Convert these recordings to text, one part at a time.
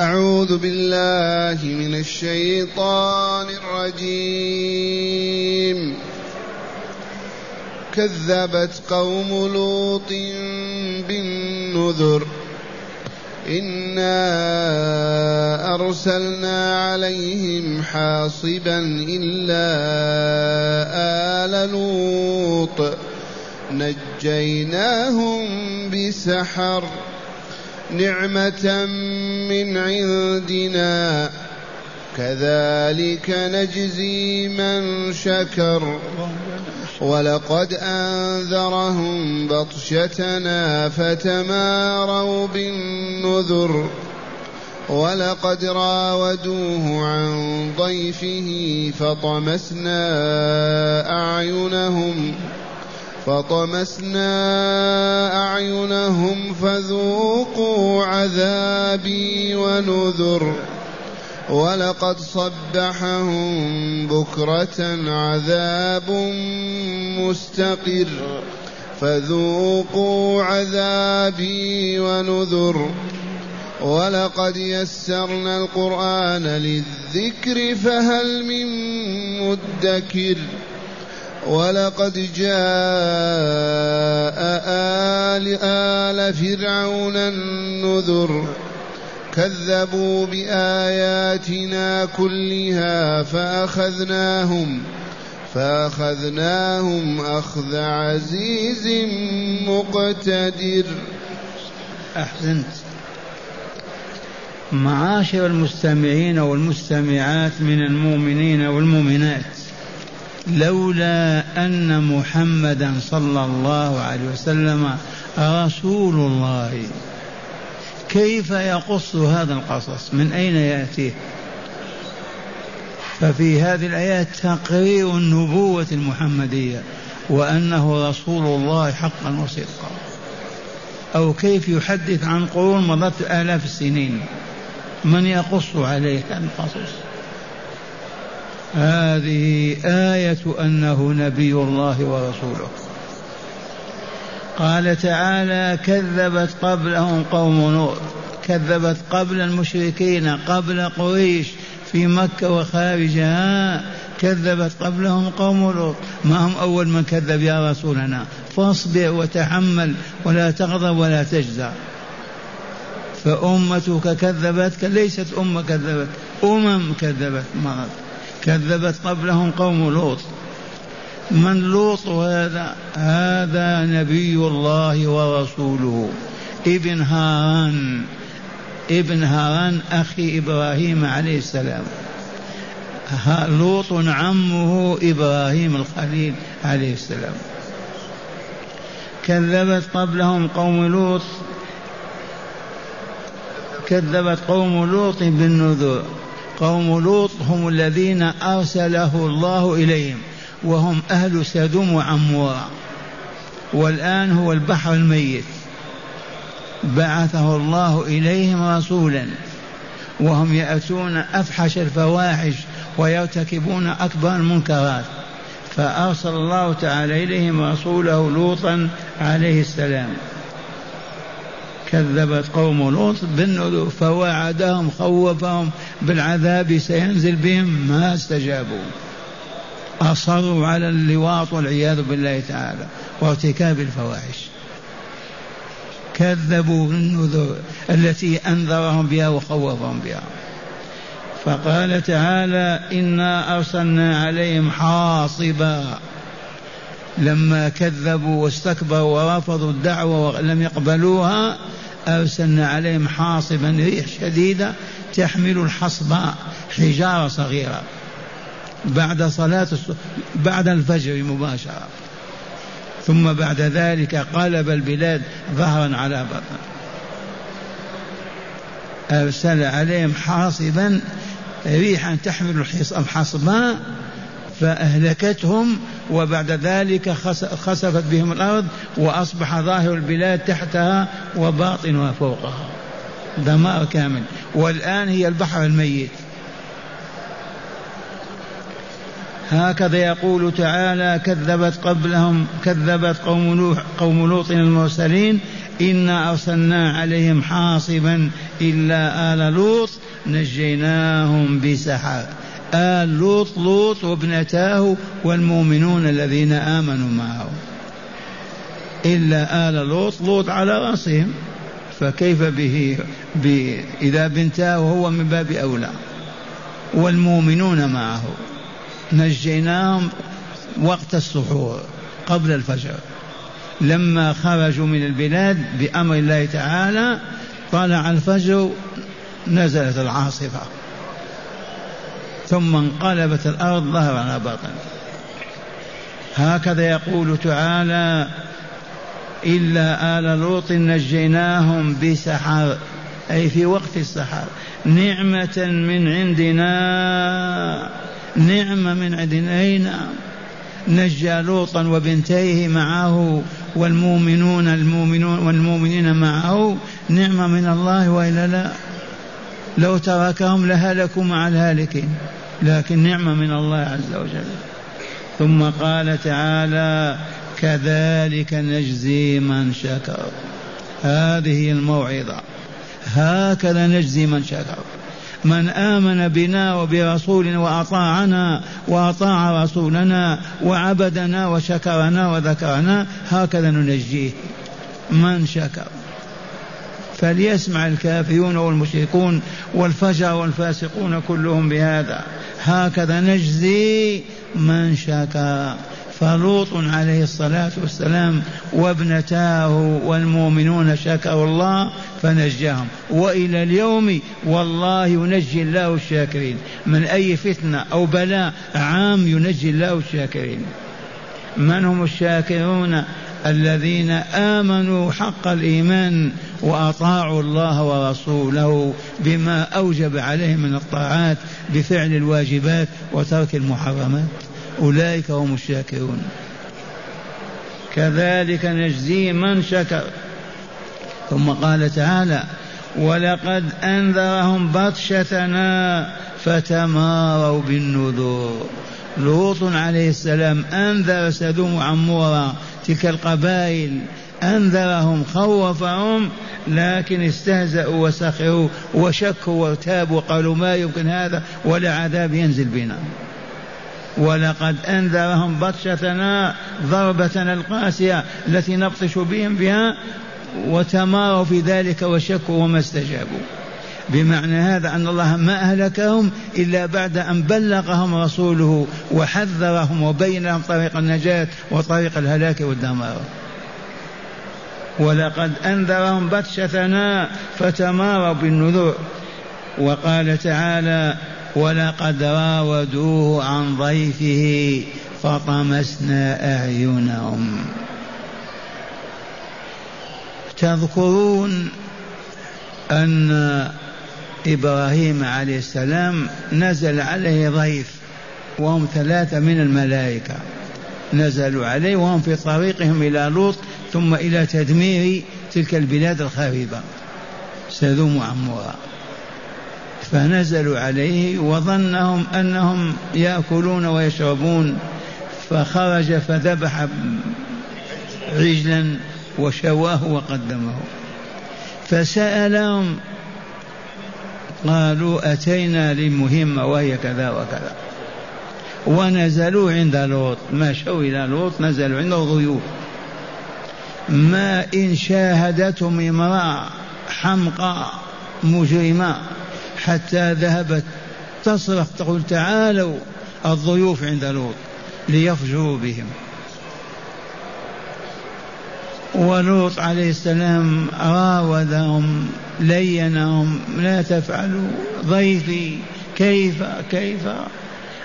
أعوذ بالله من الشيطان الرجيم. كذبت قوم لوط بالنذر. إنا أرسلنا عليهم حاصبا إلا آل لوط. نجيناهم بسحر. نعمة من عندنا. كذلك نجزي من شكر. ولقد أنذرهم بطشتنا فتماروا بالنذر. ولقد راودوه عن ضيفه فطمسنا أعينهم. فطمسنا أعينهم فذوقوا عذابي ونذر ولقد صبحهم بكرة عذاب مستقر فذوقوا عذابي ونذر ولقد يسرنا القرآن للذكر فهل من مدكر ولقد جاء آل آل فرعون النذر كذبوا بآياتنا كلها فأخذناهم فأخذناهم أخذ عزيز مقتدر. أحسنت. معاشر المستمعين والمستمعات من المؤمنين والمؤمنات. لولا أن محمدا صلى الله عليه وسلم رسول الله. كيف يقص هذا القصص؟ من أين يأتيه؟ ففي هذه الآيات تقرير النبوة المحمدية وأنه رسول الله حقا وصدقا. أو كيف يحدث عن قرون مضت آلاف السنين؟ من يقص عليه القصص؟ هذه آية أنه نبي الله ورسوله. قال تعالى كذبت قبلهم قوم نوح. كذبت قبل المشركين قبل قريش في مكة وخارجها. كذبت قبلهم قوم لوط. ما هم أول من كذب يا رسولنا؟ فاصبر وتحمل ولا تغضب ولا تجزع. فأمتك كذبتك ليست أمة كذبت أمم كذبت مرض. كذبت قبلهم قوم لوط. من لوط هذا؟ هذا نبي الله ورسوله. ابن هاران ابن هاران أخي إبراهيم عليه السلام. لوط عمه إبراهيم الخليل عليه السلام. كذبت قبلهم قوم لوط. كذبت قوم لوط بالنذور قوم لوط هم الذين أرسله الله إليهم وهم أهل سدوم وعمورة والآن هو البحر الميت. بعثه الله إليهم رسولا. وهم يأتون أفحش الفواحش ويرتكبون أكبر المنكرات. فأرسل الله تعالى إليهم رسوله لوطا عليه السلام. كذبت قوم لوط بالنذور فوعدهم خوفهم بالعذاب سينزل بهم ما استجابوا. أصروا على اللواط والعياذ بالله تعالى وارتكاب الفواحش. كذبوا بالنذور التي أنذرهم بها وخوفهم بها. فقال تعالى إنا أرسلنا عليهم حاصبا. لما كذبوا واستكبروا ورفضوا الدعوة ولم يقبلوها أرسلنا عليهم حاصبا ريح شديدة تحمل الحصباء حجارة صغيرة. بعد صلاة بعد الفجر مباشرة. ثم بعد ذلك قلب البلاد ظهرا على بطن. أرسل عليهم حاصبا ريحا تحمل الحصباء فأهلكتهم وبعد ذلك خسفت بهم الأرض وأصبح ظاهر البلاد تحتها وباطنها فوقها دمار كامل. والآن هي البحر الميت. هكذا يقول تعالى كذبت قبلهم كذبت قوم نوح قوم لوط المرسلين إنا أرسلنا عليهم حاصبا إلا آل لوط نجيناهم بسحر آل لوط لوط وابنتاه والمؤمنون الذين آمنوا معه. إلا آل لوط لوط على رأسهم. فكيف به, إذا بنتاه هو من باب أولى. والمؤمنون معه. نجيناهم وقت السحور قبل الفجر. لما خرجوا من البلاد بأمر الله تعالى طلع الفجر نزلت العاصفة. ثم انقلبت الأرض ظهر على بطن هكذا يقول تعالى إلا آل لوط نجيناهم بسحر أي في وقت السحر. نعمة من عندنا نعمة من عندنا. أي نعم. نجى لوطا وبنتيه معه والمؤمنون المؤمنون والمؤمنين معه. نعمة من الله وإلا لا؟ لو تركهم لهلكوا مع الهالكين. لكن نعمة من الله عز وجل. ثم قال تعالى كذلك نجزي من شكر. هذه الموعظة. هكذا نجزي من شكر. من آمن بنا وبرسولنا وأطاعنا وأطاع رسولنا وعبدنا وشكرنا وذكرنا هكذا ننجيه من شكر. فليسمع الكافرون والمشركون والفجر والفاسقون كلهم بهذا. هكذا نجزي من شكر فلوط عليه الصلاة والسلام وابنتاه والمؤمنون شكروا الله فنجاهم. وإلى اليوم والله ينجي الله الشاكرين. من أي فتنة أو بلاء عام ينجي الله الشاكرين. من هم الشاكرون؟ الذين آمنوا حق الإيمان وأطاعوا الله ورسوله بما أوجب عليهم من الطاعات بفعل الواجبات وترك المحرمات. أولئك هم الشاكرون. كذلك نجزي من شكر. ثم قال تعالى ولقد أنذرهم بطشتنا فتماروا بالنذور. لوط عليه السلام أنذر سدوم وعمورة تلك القبائل أنذرهم خوفهم لكن استهزأوا وسخروا وشكوا وارتابوا وقالوا ما يمكن هذا ولا عذاب ينزل بنا. ولقد أنذرهم بطشتنا ضربتنا القاسية التي نبطش بهم بها وتماروا في ذلك وشكوا وما استجابوا. بمعنى هذا أن الله ما أهلكهم إلا بعد أن بلغهم رسوله وحذرهم وبين لهم طريق النجاة وطريق الهلاك والدمار. ولقد أنذرهم بطشتنا فتماروا بالنذور. وقال تعالى ولقد راودوه عن ضيفه فطمسنا أعينهم. تذكرون أن إبراهيم عليه السلام نزل عليه ضيف وهم ثلاثة من الملائكة. نزلوا عليه وهم في طريقهم إلى لوط ثم إلى تدمير تلك البلاد الخريبة سدوم وعمورة. فنزلوا عليه وظنهم أنهم يأكلون ويشربون فخرج فذبح عجلا وشواه وقدمه. فسألهم قالوا أتينا لمهمه وهي كذا وكذا. ونزلوا عند لوط. مشوا إلى لوط نزلوا عنده ضيوف ما إن شاهدتهم امرأة حمقاء مجرمة حتى ذهبت تصرخ تقول تعالوا الضيوف عند لوط ليفجروا بهم. ولوط عليه السلام راودهم لينهم لا تفعلوا ضيفي كيف كيف؟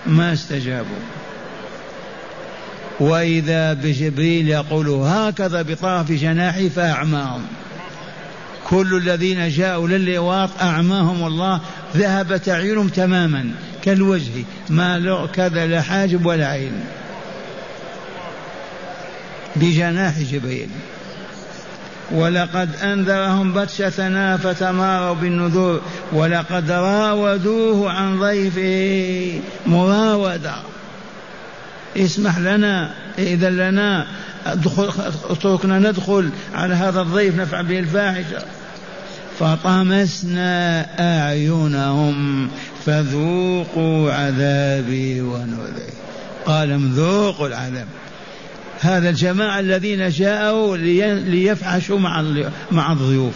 ما استجابوا. وإذا بجبريل يقول هكذا بطرف جناحي فأعماهم. كل الذين جاءوا للواط أعماهم الله ذهبت أعينهم تماما كالوجه ما كذا لا حاجب ولا عين. بجناح جبريل. ولقد أنذرهم بطشتنا فتماروا بالنذور ولقد راودوه عن ضيفه مراودة. اسمح لنا إذا لنا اتركنا ندخل على هذا الضيف نفعل به الفاحشة. فطمسنا أعينهم فذوقوا عذابي ونذري قال ذوقوا العذاب. هذا الجماعة الذين جاءوا ليفحشوا مع مع الضيوف.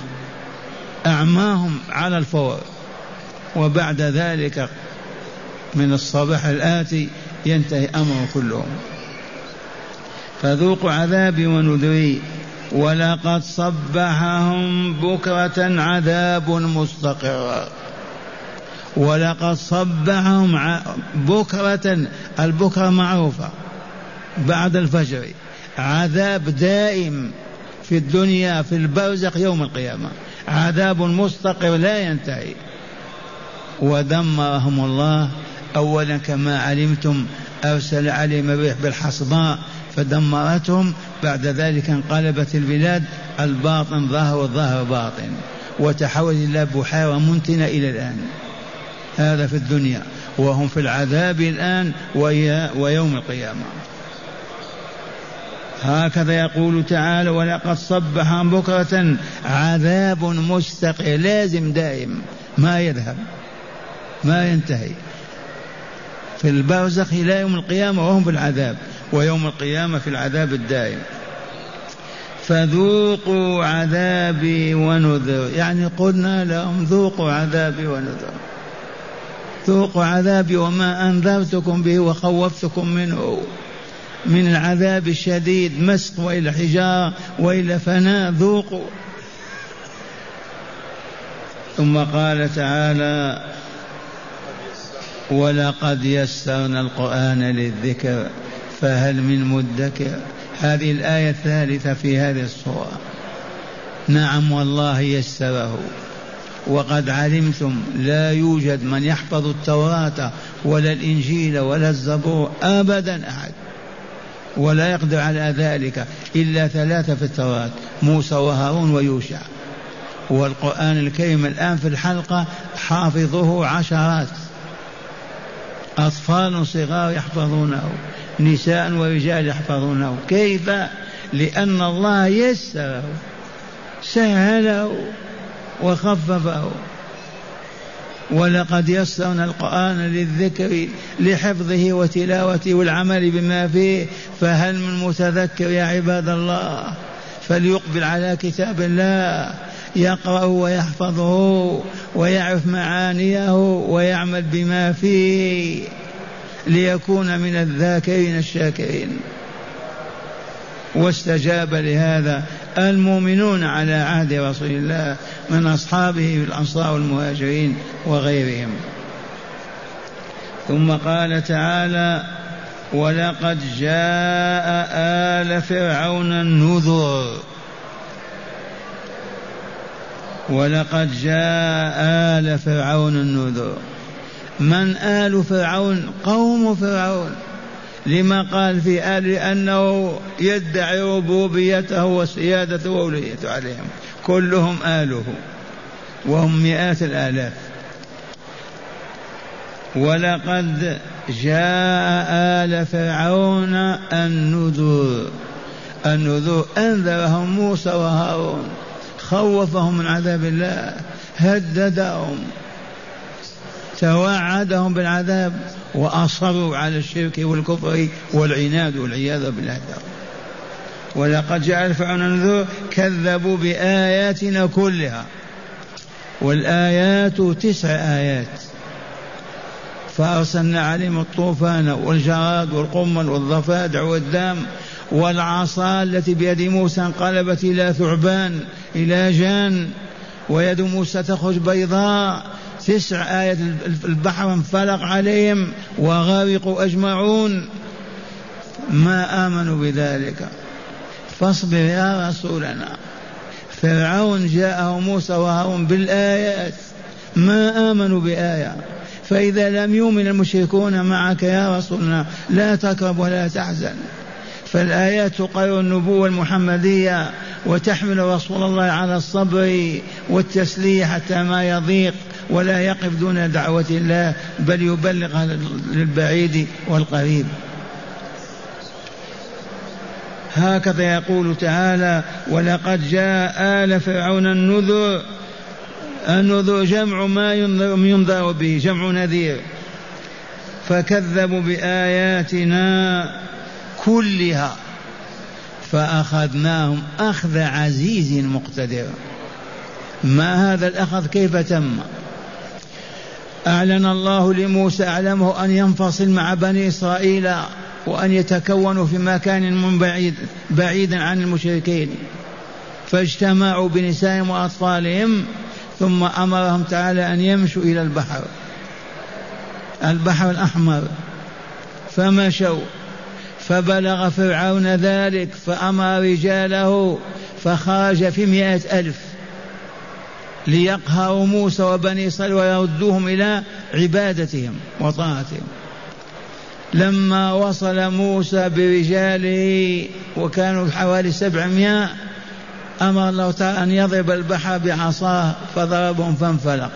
أعماهم على الفور. وبعد ذلك من الصباح الآتي ينتهي أمر كلهم. فذوقوا عذابي ونذري ولقد صبحهم بكرة عذاب مستقر. ولقد صبحهم بكرة البكرة معروفة. بعد الفجر. عذاب دائم في الدنيا في البرزخ يوم القيامة. عذاب مستقر لا ينتهي. ودمرهم الله. أولا كما علمتم أرسل عليهم الريح بالحصباء فدمرتهم. بعد ذلك انقلبت البلاد الباطن ظهر والظهر باطن. وتحول إلى بحيرة منتنة إلى الآن. هذا في الدنيا وهم في العذاب الآن ويوم القيامة. هكذا يقول تعالى ولقد صبح بكرة عذاب مستقر لازم دائم ما يذهب ما ينتهي. في البرزخ إلى يوم القيامة وهم في العذاب ويوم القيامة في العذاب الدائم. فذوقوا عذابي ونذر. يعني قلنا لهم ذوقوا عذابي ونذر. ذوقوا عذابي وما أنذرتكم به وخوفتكم منه. من العذاب الشديد مسق وإلى حجارة وإلى فناء ذوقوا ثم قال تعالى ولقد يسرنا القرآن للذكر فهل من مدكر. هذه الآية الثالثة في هذه الصورة نعم والله يسره. وقد علمتم لا يوجد من يحفظ التوراة ولا الإنجيل ولا الزبور أبدا أحد. ولا يقدر على ذلك إلا ثلاثة في التوراة موسى وهارون ويوشع. والقرآن الكريم الآن في الحلقة حافظه عشرات. أطفال صغار يحفظونه نساء ورجال يحفظونه. كيف؟ لأن الله يسره سهله وخففه. ولقد يسرنا القرآن للذكر لحفظه وتلاوته والعمل بما فيه فهل من متذكر يا عباد الله؟ فليقبل على كتاب الله يقرأ ويحفظه ويعرف معانيه ويعمل بما فيه ليكون من الذاكرين الشاكرين. واستجاب لهذا المؤمنون على عهد رسول الله من أصحابه الأنصار والمهاجرين وغيرهم. ثم قال تعالى ولقد جاء آل فرعون النذر. ولقد جاء آل فرعون النذر. من آل فرعون؟ قوم فرعون. لما قال في لأنه يدعي ربوبيته وسيادته وأوليته عليهم. كلهم آله. وهم مئات الآلاف. ولقد جاء آل فرعون النذور النذور أنذرهم موسى وهارون. خوفهم من عذاب الله. هددهم. توعدهم بالعذاب وأصروا على الشرك والكفر والعناد والعياذ بالله. ولقد جعل فرعون النذور كذبوا بآياتنا كلها. والآيات تسع آيات. فأرسلنا عليهم الطوفان والجراد والقمل والضفادع والدم والعصا التي بيد موسى انقلبت إلى ثعبان إلى جان. ويد موسى تخرج بيضاء. تسع آيات البحر انفلق عليهم وغرقوا أجمعون. ما آمنوا بذلك. فاصبر يا رسولنا. فرعون جاءه موسى وهارون بالآيات. ما آمنوا بآية. فإذا لم يؤمن المشركون معك يا رسولنا لا تكرب ولا تحزن. فالآيات تقرر النبوة المحمدية وتحمل رسول الله على الصبر والتسلية حتى ما يضيق. ولا يقف دون دعوة الله بل يبلغ للبعيد والقريب. هكذا يقول تعالى ولقد جاء آل فرعون النذر. النذور جمع ما ينذر به جمع نذير. فكذبوا بآياتنا كلها فأخذناهم أخذ عزيز مقتدر. ما هذا الأخذ؟ كيف تم؟ أعلن الله لموسى أعلمه أن ينفصل مع بني إسرائيل وأن يتكونوا في مكان من بعيد بعيدا عن المشركين. فاجتمعوا بنسائهم وأطفالهم ثم أمرهم تعالى أن يمشوا إلى البحر البحر الأحمر. فمشوا فبلغ فرعون ذلك فأمر رجاله فخرج في مئة ألف. ليقهروا موسى وبني إسرائيل ويردوهم إلى عبادتهم وطاعتهم. لما وصل موسى برجاله وكانوا حوالي سبعمائة أمر الله تعالى أن يضرب البحر بعصاه فضربهم فانفلق.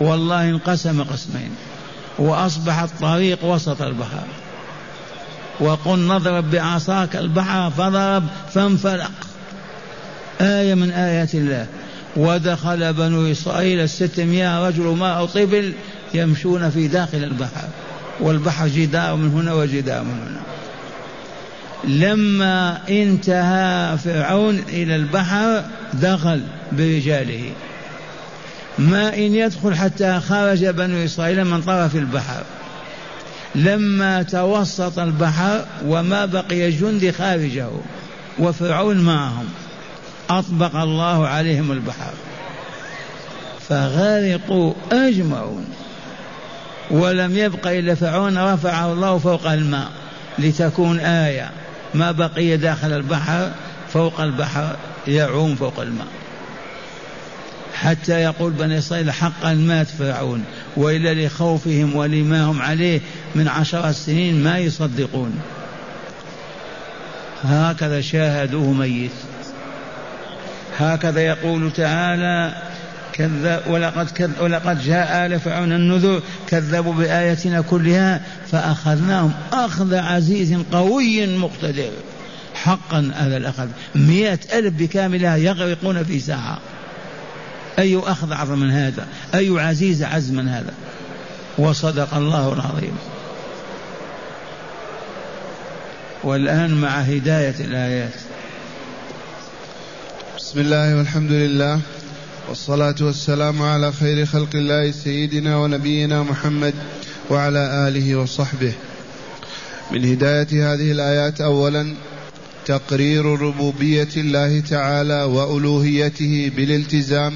والله انقسم قسمين. وأصبح الطريق وسط البحر. وقل نضرب بعصاك البحر فضرب فانفلق. آية من آيات الله. ودخل بنو إسرائيل الستمائة رجل ما أو طفل يمشون في داخل البحر والبحر جدار من هنا وجدار من هنا. لما انتهى فرعون إلى البحر دخل برجاله. ما إن يدخل حتى خرج بنو إسرائيل من طرف البحر. لما توسط البحر وما بقي جند خارجه وفرعون معهم. أطبق الله عليهم البحر فغرقوا أجمعون ولم يبق إلا فرعون رفعه الله فوق الماء لتكون آية. ما بقي داخل البحر فوق البحر يعوم فوق الماء. حتى يقول بني إسرائيل حقا مات فرعون وإلا لخوفهم ولما هم عليه من عشرة سنين ما يصدقون. هكذا شاهدوه ميت. هكذا يقول تعالى كذب ولقد كذب ولقد جاء آل فرعون النذور كذبوا بآياتنا كلها فأخذناهم أخذ عزيز قوي مقتدر. حقا هذا الأخذ. مئة ألف بكاملها يغرقون في ساعة أي أخذ أعظم من هذا؟ أي عزيز عز من هذا؟ وصدق الله العظيم. والآن مع هداية الآيات. بسم الله والحمد لله والصلاة والسلام على خير خلق الله سيدنا ونبينا محمد وعلى آله وصحبه. من هداية هذه الآيات أولا تقرير ربوبية الله تعالى وألوهيته بالالتزام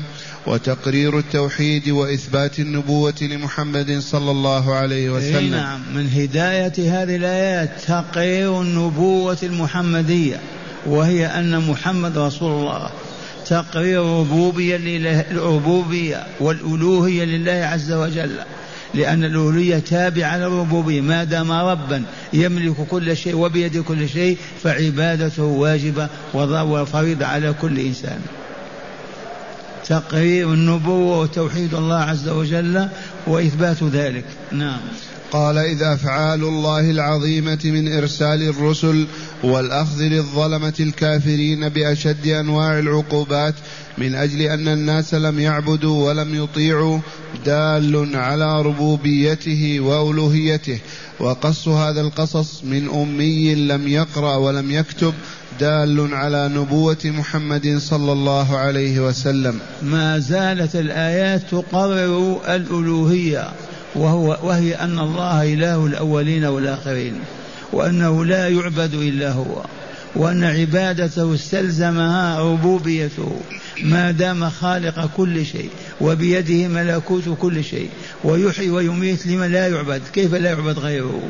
وتقرير التوحيد وإثبات النبوة لمحمد صلى الله عليه وسلم. نعم من هداية هذه الآيات تقرير النبوة المحمدية. وهي أن محمد رسول الله. تقرير الربوبية الربوبية والألوهية لله عز وجل. لأن الألوهية تابعة للربوبية. ما دام ربا يملك كل شيء وبيده كل شيء فعبادته واجبة وفريضة على كل إنسان. تقرير النبوة وتوحيد الله عز وجل وإثبات ذلك. نعم. قال إذ أفعال الله العظيمة من إرسال الرسل والأخذ للظلمة الكافرين بأشد أنواع العقوبات من أجل أن الناس لم يعبدوا ولم يطيعوا دال على ربوبيته وألوهيته. وقص هذا القصص من أمي لم يقرأ ولم يكتب دال على نبوة محمد صلى الله عليه وسلم. ما زالت الآيات تقرر الألوهية. وهو وهي أن الله إله الأولين والآخرين وأنه لا يعبد إلا هو وأن عبادته استلزمها ربوبيته ما دام خالق كل شيء وبيده ملكوت كل شيء ويحيي ويميت لمن لا يعبد كيف لا يعبد غيره؟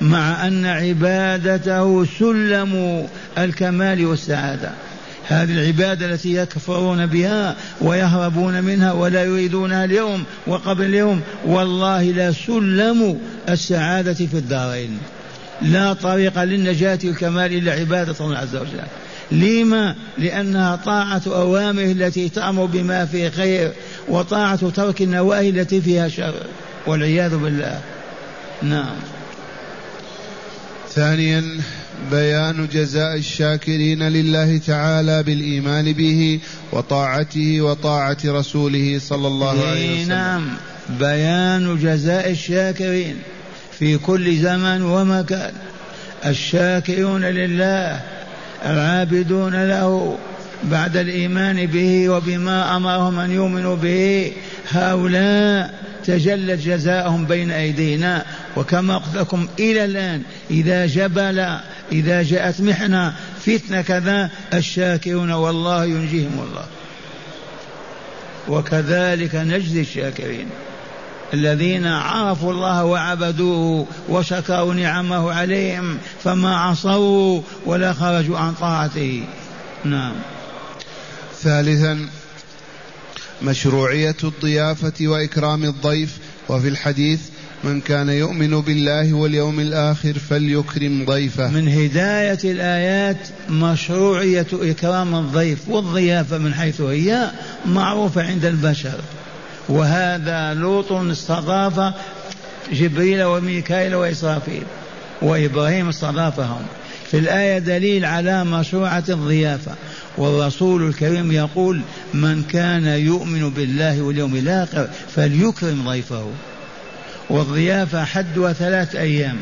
مع أن عبادته سلم الكمال والسعادة. هذه العبادة التي يكفرون بها ويهربون منها ولا يريدونها اليوم وقبل اليوم والله لا سلم السعادة في الدارين. لا طريق للنجاة والكمال إلا عبادة الله عز وجل. لما؟ لأنها طاعة أوامره التي تأمر بما فيه خير وطاعة ترك النواهي التي فيها شر والعياذ بالله. نعم. ثانيا بيان جزاء الشاكرين لله تعالى بالإيمان به وطاعته وطاعة رسوله صلى الله عليه إيه وسلم. نعم. بيان جزاء الشاكرين في كل زمن ومكان. الشاكرون لله العابدون له بعد الإيمان به وبما أمرهم أن يؤمنوا به. هؤلاء تجلت جزاءهم بين أيدينا. وكما قلت لكم إلى الآن إذا جبل إذا جاءت محنة فتنة كذا الشاكرون والله ينجيهم الله وكذلك نجزي الشاكرين الذين عرفوا الله وعبدوه وشكروا نعمه عليهم فما عصوا ولا خرجوا عن طاعته. نعم. ثالثا مشروعية الضيافة وإكرام الضيف. وفي الحديث من كان يؤمن بالله واليوم الآخر فليكرم ضيفه. من هداية الآيات مشروعية إكرام الضيف والضيافة من حيث هي معروفة عند البشر. وهذا لوط استضاف جبريل وميكائيل وإسرافيل وإبراهيم استضافهم. في الآية دليل على مشروعة الضيافة. والرسول الكريم يقول من كان يؤمن بالله واليوم الآخر فليكرم ضيفه. والضيافة حدها ثلاث أيام.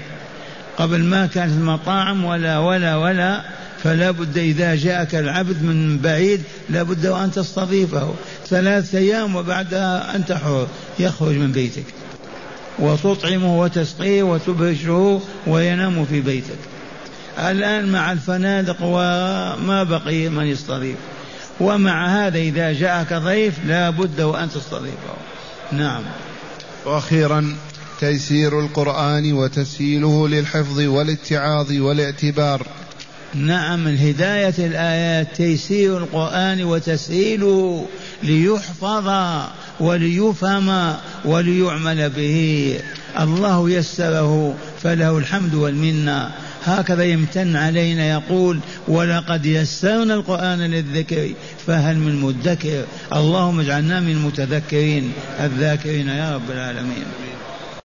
قبل ما كانت المطاعم ولا ولا ولا فلا بد إذا جاءك العبد من بعيد لا بد وأن تستضيفه. ثلاثة أيام وبعدها أنت حر يخرج من بيتك. وتطعمه وتسقيه وتبهشه وينام في بيتك. الآن مع الفنادق وما بقي من يستضيف. ومع هذا إذا جاءك ضيف لا بد وأن تستضيفه. نعم. وأخيرا تيسير القرآن وتسهيله للحفظ والاتعاظ والاعتبار. نعم من هداية الآيات تيسير القرآن وتسهيله ليحفظ وليفهم وليعمل به. الله يسره فله الحمد والمنة. هكذا يمتن علينا يقول ولقد يسرنا القرآن للذكر فهل من مدكر؟ اللهم اجعلنا من المتذكرين الذاكرين يا رب العالمين.